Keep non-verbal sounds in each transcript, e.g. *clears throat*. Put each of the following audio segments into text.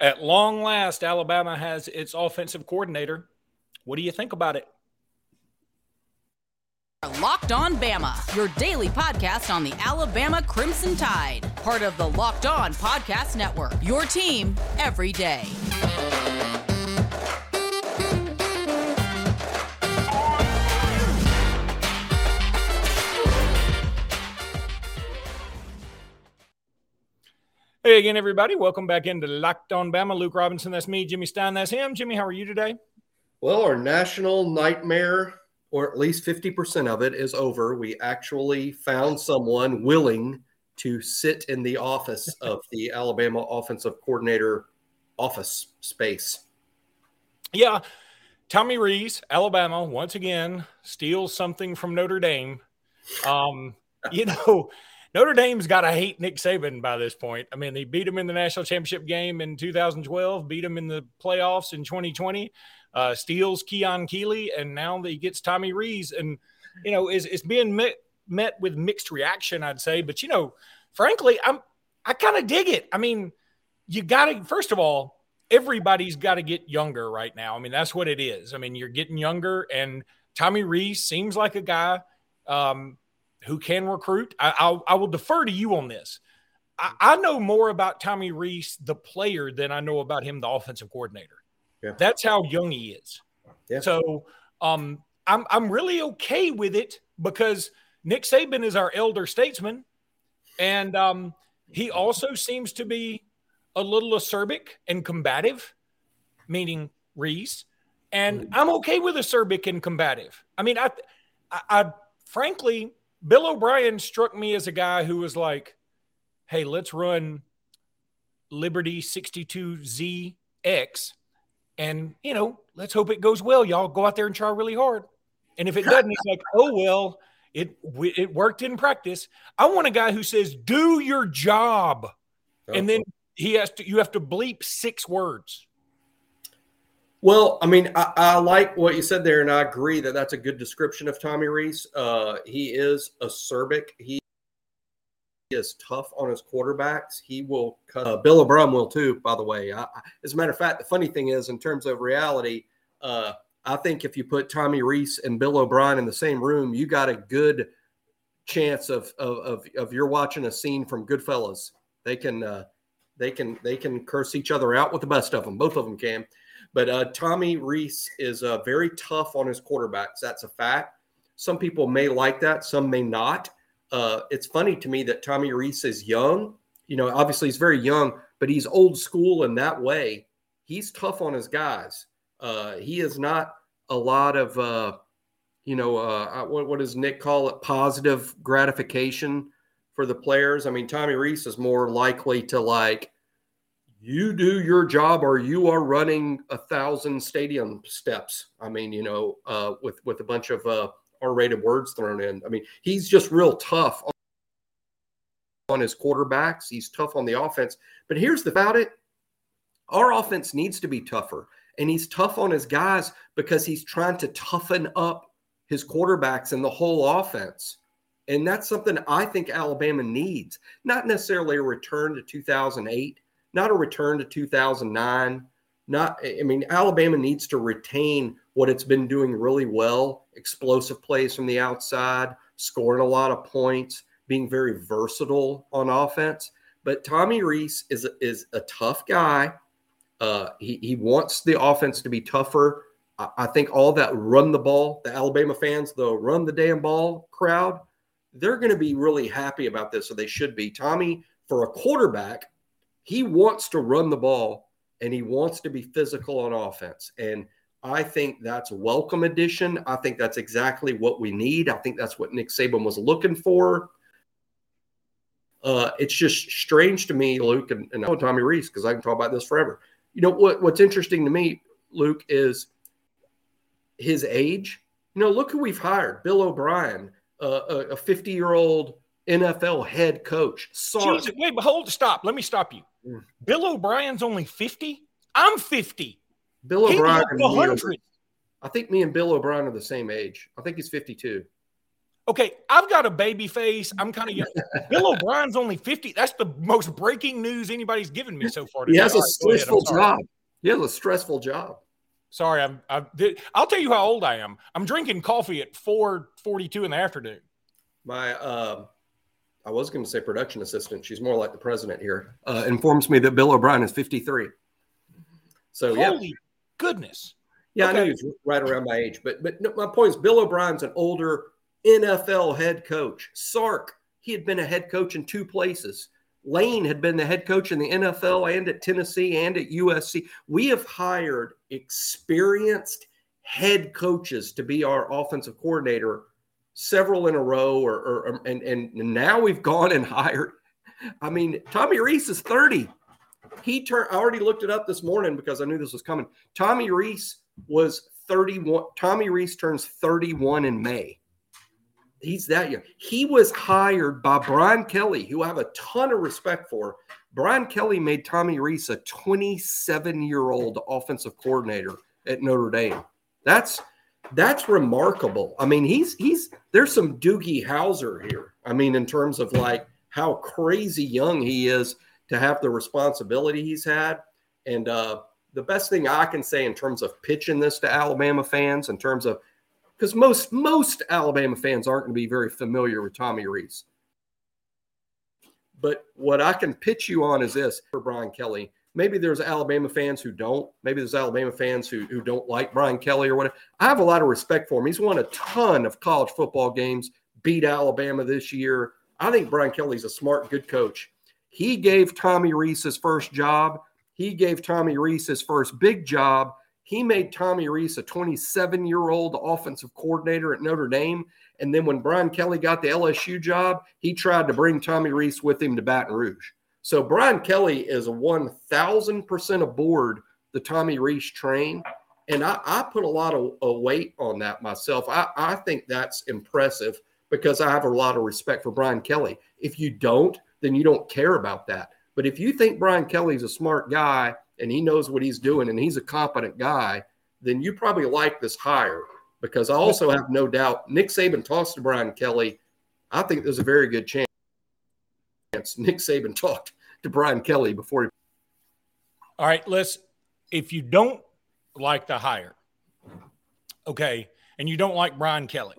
At long last, Alabama has its offensive coordinator. What do you think about it? Locked On Bama, your daily podcast on the Alabama Crimson Tide, part of the Locked On Podcast Network. Your team every day. Hey again, everybody. Welcome back into Locked On Bama. Luke Robinson, that's me. Jimmy Stein, that's him. Jimmy, how are you today? Well, our national nightmare, or at least 50% of it, is over. We actually found someone willing to sit in the office *laughs* of the Alabama offensive coordinator office space. Yeah. Tommy Rees, Alabama, once again, steals something from Notre Dame. Um, you *laughs* know, Notre Dame's got to hate Nick Saban by this point. I mean, they beat him in the national championship game in 2012, beat him in the playoffs in 2020, uh, steals Keon Keeley, and now he gets Tommy Rees. And, you know, is it's being met, met with mixed reaction, I'd say. But, you know, frankly, I'm I kind of dig it. I mean, you got to, first of all, everybody's got to get younger right now. I mean, that's what it is. I mean, you're getting younger, and Tommy Rees seems like a guy. Um, who can recruit. I, I'll, I will defer to you on this. I, I, know more about Tommy Rees, the player, than I know about him, the offensive coordinator. Yeah. That's how young he is. Yeah. So um, I'm I'm really okay with it because Nick Saban is our elder statesman, and um, he also seems to be a little acerbic and combative, meaning Rees. And mm-hmm. I'm okay with acerbic and combative. I mean, I, I, I frankly Bill O'Brien struck me as a guy who was like, hey, let's run Liberty 62ZX. And, you know, let's hope it goes well. Y'all go out there and try really hard. And if it doesn't, it's like, oh, well, it, it worked in practice. I want a guy who says, do your job. Oh, and then he has to, you have to bleep six words. Well, I mean, I, I, like what you said there, and I agree that that's a good description of Tommy Rees. Uh, he is acerbic. He is tough on his quarterbacks. He will cut. Uh, Bill O'Brien will too, by the way. I, as a matter of fact, the funny thing is, in terms of reality, uh, I think if you put Tommy Rees and Bill O'Brien in the same room, you got a good chance of of of, of you're watching a scene from Goodfellas. They can uh, they can they can curse each other out with the best of them. Both of them can. But uh, Tommy Rees is uh, very tough on his quarterbacks. That's a fact. Some people may like that, some may not. Uh, it's funny to me that Tommy Rees is young. You know, obviously he's very young, but he's old school in that way. He's tough on his guys. Uh, he is not a lot of, uh, you know, uh, what, what does Nick call it? Positive gratification for the players. I mean, Tommy Rees is more likely to like you do your job or you are running a thousand stadium steps. I mean, you know, uh, with with a bunch of uh, R-rated words thrown in. I mean, he's just real tough on, his quarterbacks. He's tough on the offense. But here's the about it: our offense needs to be tougher, and he's tough on his guys because he's trying to toughen up his quarterbacks and the whole offense. And that's something I think Alabama needs. Not necessarily a return to 2008 not a return to 2009. Not, I mean, Alabama needs to retain what it's been doing really well explosive plays from the outside, scoring a lot of points, being very versatile on offense. But Tommy Rees is, is a tough guy. Uh, he, he wants the offense to be tougher. I, I think all that run the ball, the Alabama fans, the run the damn ball crowd, they're going to be really happy about this, or they should be. Tommy, for a quarterback, he wants to run the ball and he wants to be physical on offense. And I think that's a welcome addition. I think that's exactly what we need. I think that's what Nick Saban was looking for. Uh, it's just strange to me, Luke, and, and Tommy Rees, because I can talk about this forever. You know what? What's interesting to me, Luke, is his age. You know, look who we've hired: Bill O'Brien, uh, a fifty-year-old NFL head coach. Sark. Jesus, wait, but hold, stop. Let me stop you. Mm. Bill O'Brien's only 50. I'm 50. Bill O'Brien. 100. I think me and Bill O'Brien are the same age. I think he's 52. Okay, I've got a baby face. I'm kind of young. *laughs* Bill O'Brien's only 50. That's the most breaking news anybody's given me so far. Today. He has a stressful job. He has a stressful job. Sorry, I'm. I, I'll tell you how old I am. I'm drinking coffee at 4:42 in the afternoon. My, uh, I was going to say production assistant. She's more like the president here. Uh, informs me that Bill O'Brien is 53. So Holy yeah, goodness. Yeah, okay. I knew he was right around my age, but but no, my point is, Bill O'Brien's an older NFL head coach. Sark, he had been a head coach in two places. Lane had been the head coach in the NFL and at Tennessee and at USC. We have hired experienced head coaches to be our offensive coordinator, several in a row, or, or um, and and now we've gone and hired. I mean, Tommy Rees is thirty. He turned. I already looked it up this morning because I knew this was coming. Tommy Rees was thirty-one. Tommy Rees turns thirty-one in May he's that young. He was hired by Brian Kelly, who I have a ton of respect for. Brian Kelly made Tommy Rees a 27 year old offensive coordinator at Notre Dame. That's that's remarkable. I mean, he's he's there's some Doogie Howser here. I mean, in terms of like how crazy young he is to have the responsibility he's had. And uh, the best thing I can say in terms of pitching this to Alabama fans, in terms of because most most Alabama fans aren't going to be very familiar with Tommy Rees. But what I can pitch you on is this for Brian Kelly. Maybe there's Alabama fans who don't. Maybe there's Alabama fans who, who don't like Brian Kelly or whatever. I have a lot of respect for him. He's won a ton of college football games, beat Alabama this year. I think Brian Kelly's a smart, good coach. He gave Tommy Rees his first job. He gave Tommy Rees his first big job he made Tommy Rees a 27 year old offensive coordinator at Notre Dame. And then when Brian Kelly got the LSU job, he tried to bring Tommy Rees with him to Baton Rouge. So Brian Kelly is 1000% aboard the Tommy Rees train. And I, I put a lot of, of, weight on that myself. I, I think that's impressive because I have a lot of respect for Brian Kelly. If you don't, then you don't care about that. But if you think Brian Kelly's a smart guy and he knows what he's doing and he's a competent guy, then you probably like this hire because I also have no doubt Nick Saban talks to Brian Kelly. I think there's a very good chance Nick Saban talked to Brian Kelly before he. All right, let's. If you don't like the hire, okay, and you don't like Brian Kelly,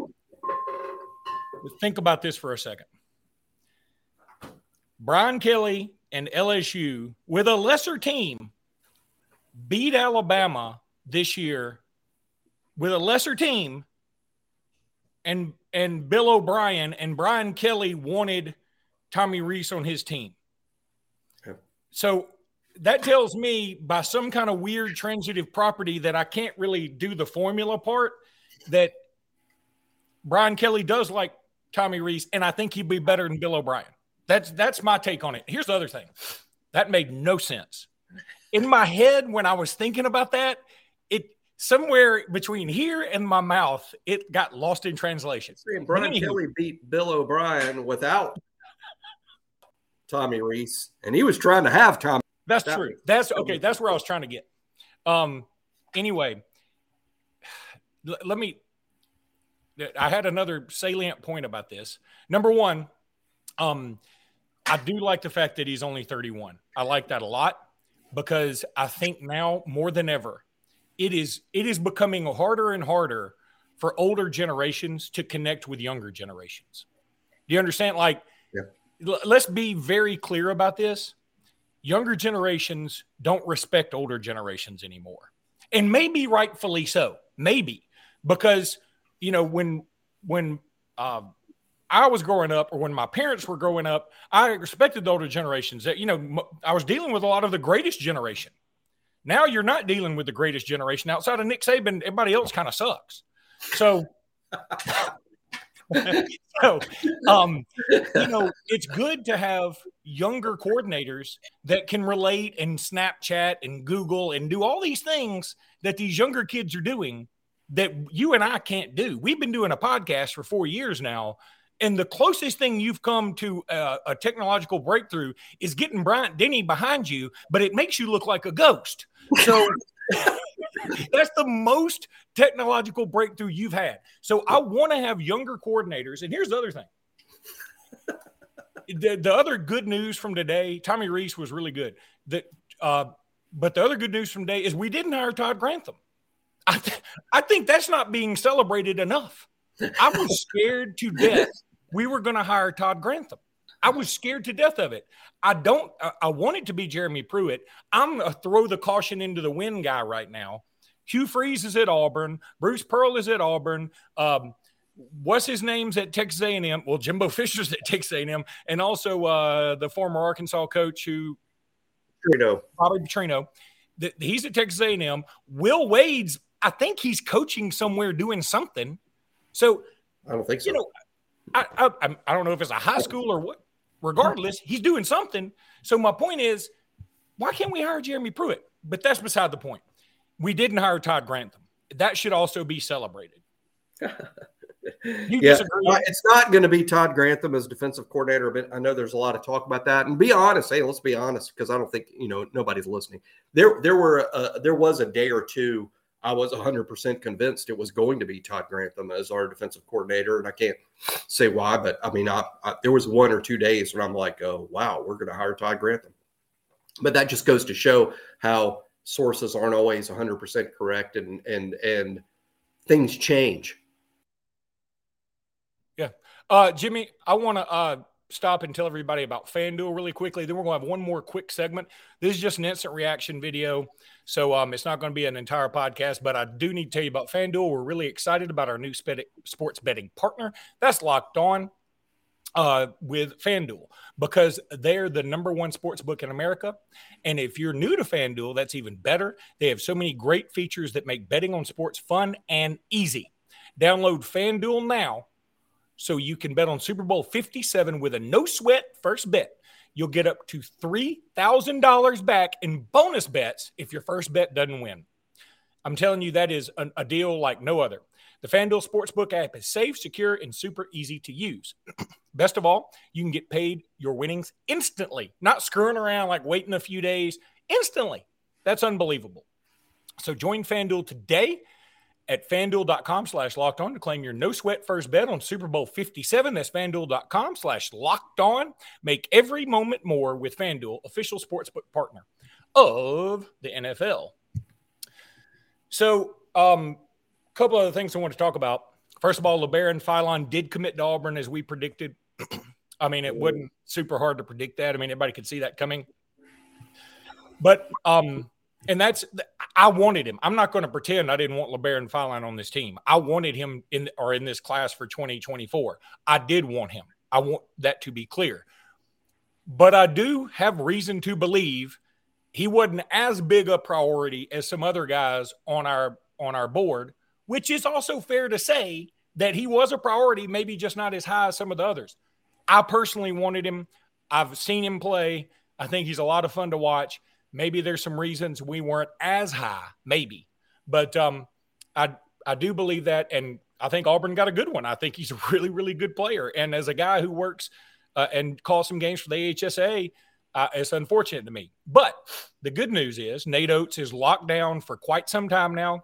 think about this for a second. Brian Kelly and LSU with a lesser team beat Alabama this year with a lesser team and and Bill O'Brien and Brian Kelly wanted Tommy Rees on his team. So that tells me by some kind of weird transitive property that I can't really do the formula part that Brian Kelly does like Tommy Rees, and I think he'd be better than Bill O'Brien. That's that's my take on it. Here's the other thing. That made no sense in my head when I was thinking about that, it somewhere between here and my mouth, it got lost in translation. Brian Kelly beat Bill O'Brien without Tommy Rees, and he was trying to have Tommy. That's that true. That's okay. That's where I was trying to get. Um. Anyway, *sighs* l- let me. I had another salient point about this. Number one, um, I do like the fact that he's only 31. I like that a lot because I think now more than ever, it is it is becoming harder and harder for older generations to connect with younger generations. Do you understand? Like, let's be very clear about this. Younger generations don't respect older generations anymore, and maybe rightfully so. Maybe because you know when when um, I was growing up, or when my parents were growing up, I respected the older generations. That you know, I was dealing with a lot of the greatest generation. Now you're not dealing with the greatest generation outside of Nick Saban. Everybody else kind of sucks. So, *laughs* *laughs* so, um, you know, it's good to have younger coordinators that can relate and Snapchat and Google and do all these things that these younger kids are doing that you and I can't do. We've been doing a podcast for four years now and the closest thing you've come to a, a technological breakthrough is getting Bryant Denny behind you, but it makes you look like a ghost. So, *laughs* That's the most technological breakthrough you've had. So I want to have younger coordinators. And here's the other thing. The, the other good news from today, Tommy Rees was really good. That, uh, but the other good news from today is we didn't hire Todd Grantham. I, th- I think that's not being celebrated enough. I was scared to death we were going to hire Todd Grantham. I was scared to death of it. I don't. I, I wanted to be Jeremy Pruitt. I'm a throw the caution into the wind guy right now. Hugh Freeze is at Auburn. Bruce Pearl is at Auburn. Um, what's his name's at Texas A&M? Well, Jimbo *laughs* Fisher's at Texas A&M, and also uh, the former Arkansas coach who Petrino. Bobby Petrino. The, he's at Texas A&M. Will Wade's. I think he's coaching somewhere doing something. So I don't think so. you know, I, I I don't know if it's a high school or what. Regardless, he's doing something. So my point is, why can't we hire Jeremy Pruitt? But that's beside the point. We didn't hire Todd Grantham. That should also be celebrated. *laughs* You yeah, disagree? it's not going to be Todd Grantham as defensive coordinator, but I know there's a lot of talk about that. And be honest, hey, let's be honest, because I don't think you know nobody's listening. There, there were uh, there was a day or two I was 100% convinced it was going to be Todd Grantham as our defensive coordinator. And I can't say why, but I mean, I, I, there was one or two days when I'm like, oh, wow, we're going to hire Todd Grantham. But that just goes to show how sources aren't always 100% correct and, and, and things change. Yeah. Uh, Jimmy, I want to uh, stop and tell everybody about FanDuel really quickly. Then we're going to have one more quick segment. This is just an instant reaction video. So um, it's not going to be an entire podcast, but I do need to tell you about FanDuel. We're really excited about our new sports betting partner. That's locked on uh, with FanDuel because they're the number one sports book in America. And if you're new to FanDuel, that's even better. They have so many great features that make betting on sports fun and easy. Download FanDuel now so you can bet on Super Bowl 57 with a no sweat first bet you'll get up to $3,000 back in bonus bets if your first bet doesn't win. I'm telling you, that is a, a deal like no other. The FanDuel Sportsbook app is safe, secure, and super easy to use. *clears throat* Best of all, you can get paid your winnings instantly, not screwing around like waiting a few days. Instantly. That's unbelievable. So join FanDuel today at fanduel.com slash locked on to claim your no sweat first bet on Super Bowl 57. That's fanduel.com slash locked on. Make every moment more with Fanduel, official sportsbook partner of the NFL. So, a um, couple other things I want to talk about. First of all, LeBaron Philon did commit to Auburn as we predicted. *clears throat* I mean, it wasn't super hard to predict that. I mean, everybody could see that coming. But um, and that's I wanted him. I'm not going to pretend I didn't want LeBaron Philon on this team. I wanted him in or in this class for 2024. I did want him. I want that to be clear. But I do have reason to believe he wasn't as big a priority as some other guys on our on our board, which is also fair to say that he was a priority, maybe just not as high as some of the others. I personally wanted him. I've seen him play. I think he's a lot of fun to watch. Maybe there's some reasons we weren't as high, maybe, but um, I I do believe that, and I think Auburn got a good one. I think he's a really really good player, and as a guy who works uh, and calls some games for the AHSA, uh, it's unfortunate to me. But the good news is Nate Oats is locked down for quite some time now,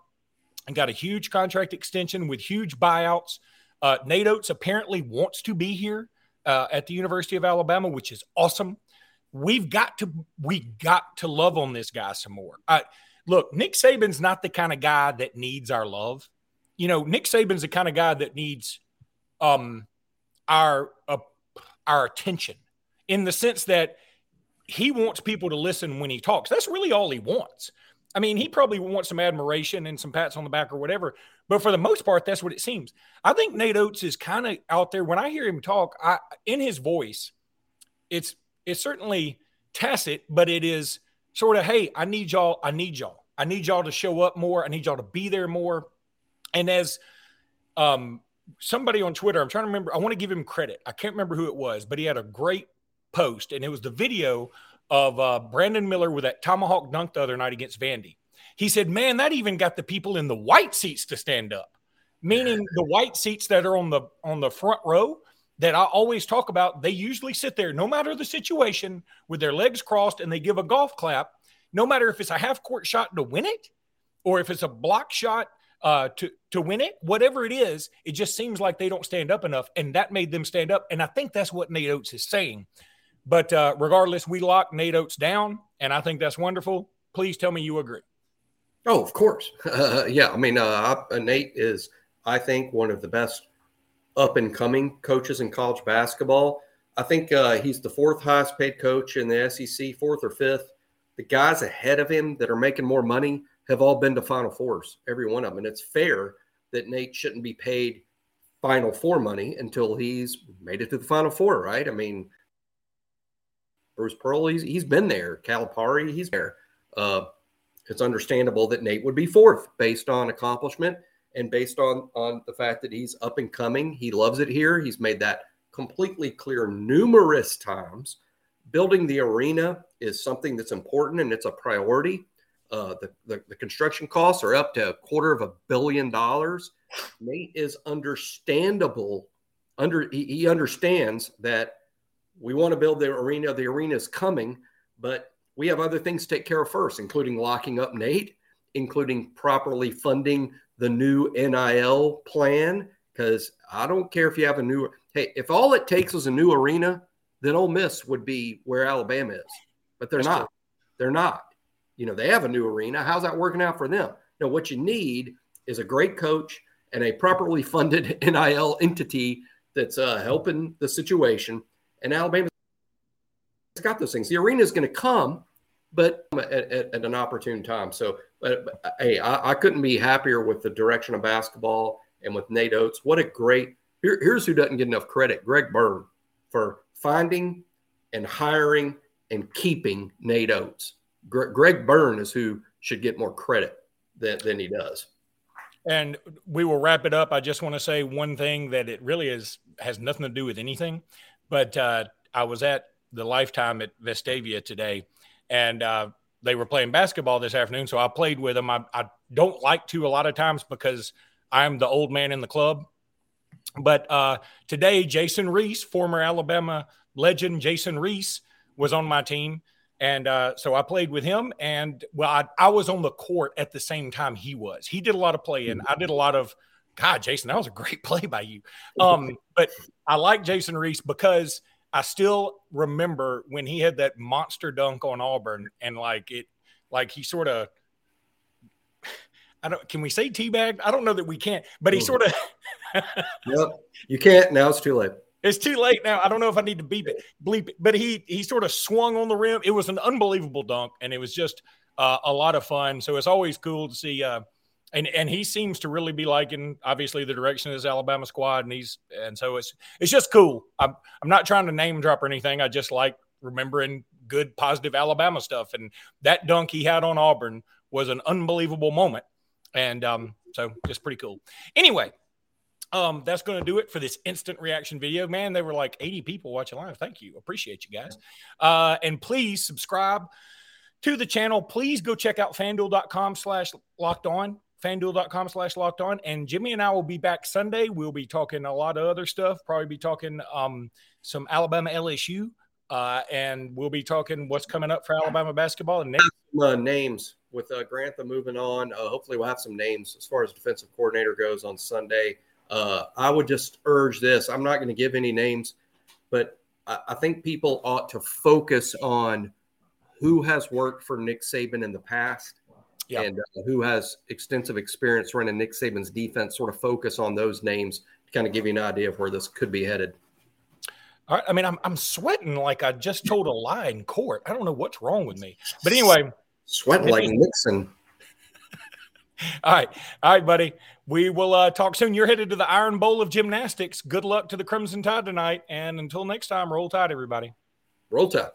and got a huge contract extension with huge buyouts. Uh, Nate Oats apparently wants to be here uh, at the University of Alabama, which is awesome we've got to we got to love on this guy some more. Uh, look, Nick Saban's not the kind of guy that needs our love. You know, Nick Saban's the kind of guy that needs um our uh, our attention in the sense that he wants people to listen when he talks. That's really all he wants. I mean, he probably wants some admiration and some pats on the back or whatever, but for the most part, that's what it seems. I think Nate Oats is kind of out there. When I hear him talk, I in his voice, it's it's certainly tacit, but it is sort of, hey, I need y'all, I need y'all. I need y'all to show up more. I need y'all to be there more. And as um, somebody on Twitter, I'm trying to remember, I want to give him credit. I can't remember who it was, but he had a great post, and it was the video of uh, Brandon Miller with that tomahawk dunk the other night against Vandy. He said, Man, that even got the people in the white seats to stand up, meaning the white seats that are on the on the front row that I always talk about, they usually sit there, no matter the situation, with their legs crossed and they give a golf clap, no matter if it's a half court shot to win it or if it's a block shot uh, to to win it, whatever it is, it just seems like they don't stand up enough, and that made them stand up. And I think that's what Nate Oats is saying. But uh, regardless, we lock Nate Oats down, and I think that's wonderful. Please tell me you agree. Oh, of course. Uh, *laughs* yeah, I mean, uh, Nate is, I think, one of the best up and coming coaches in college basketball. I think uh, he's the fourth highest paid coach in the SEC, fourth or fifth. The guys ahead of him that are making more money have all been to Final Fours, every one of them. And it's fair that Nate shouldn't be paid Final Four money until he's made it to the Final Four, right? I mean, Bruce Pearl, he's, he's been there. Calipari, he's there. Uh, it's understandable that Nate would be fourth based on accomplishment and based on on the fact that he's up and coming. He loves it here. He's made that completely clear numerous times. Building the arena is something that's important and it's a priority. Uh, the, the, the construction costs are up to a quarter of a billion dollars. Nate is understandable. Under he, he understands that we want to build the arena. The arena is coming, but we have other things to take care of first, including locking up Nate, including properly funding the new NIL plan. Because I don't care if you have a new, hey, if all it takes is a new arena, then Ole Miss would be where Alabama is. But they're That's not. True. They're not. You know, they have a new arena. How's that working out for them? Now, what you need is a great coach and a properly funded *laughs* NIL entity that's uh, helping the situation. And Alabama's got those things. The arena is going to come, but at, at, at, an opportune time. So, but, but, hey, I, I, couldn't be happier with the direction of basketball and with Nate Oats. What a great here, here's who doesn't get enough credit: Greg Byrne for finding and hiring and keeping Nate Oats. Gre- Greg Byrne is who should get more credit than, than he does. And we will wrap it up. I just want to say one thing that it really is has nothing to do with anything, but uh, I was at the Lifetime at Vestavia today, and uh, they were playing basketball this afternoon. So I played with them. I, I don't like to a lot of times because I'm the old man in the club. But uh, today, Jason Reese, former Alabama legend Jason Reese, was on my team. And uh, so I played with him. And well, I, I, was on the court at the same time he was. He did a lot of playing. I did a lot of, God, Jason, that was a great *laughs* play by you. Um, but I like Jason Reese because I still remember when he had that monster dunk on Auburn and like it, like he sort of, I don't, can we say teabag? I don't know that we can't, but he mm. sort of, yep, you can't. Now it's too late. It's too late now. I don't know if I need to beep it, bleep it, but he he sort of swung on the rim. It was an unbelievable dunk, and it was just uh, a lot of fun. So it's always cool to see uh, and and he seems to really be liking obviously the direction of his Alabama squad, and he's and so it's it's just cool. I'm I'm not trying to name drop or anything. I just like remembering good positive Alabama stuff, and that dunk he had on Auburn was an unbelievable moment, and um, so just pretty cool. Anyway. Um, that's going to do it for this instant reaction video. Man, there were like 80 people watching live. Thank you. Appreciate you guys. Uh, and please subscribe to the channel. Please go check out fanduel.com slash locked on fanduel.com slash locked on. And Jimmy and I will be back Sunday. We'll be talking a lot of other stuff, probably be talking um, some Alabama LSU. Uh, and we'll be talking what's coming up for Alabama basketball and names. Uh, names with uh, Grantham moving on. Uh, hopefully, we'll have some names as far as defensive coordinator goes on Sunday. Uh, I would just urge this. I'm not going to give any names, but I, I think people ought to focus on who has worked for Nick Saban in the past and uh, who has extensive experience running Nick Saban's defense, sort of focus on those names to kind of give you an idea of where this could be headed. All right. I mean, I'm, I'm sweating like I just told a lie in court. I don't know what's wrong with me. But anyway, sweating like Nixon. *laughs* All right. All right, buddy. We will uh, talk soon. You're headed to the Iron Bowl of Gymnastics. Good luck to the Crimson Tide tonight. And until next time, roll tide, everybody. Roll tide.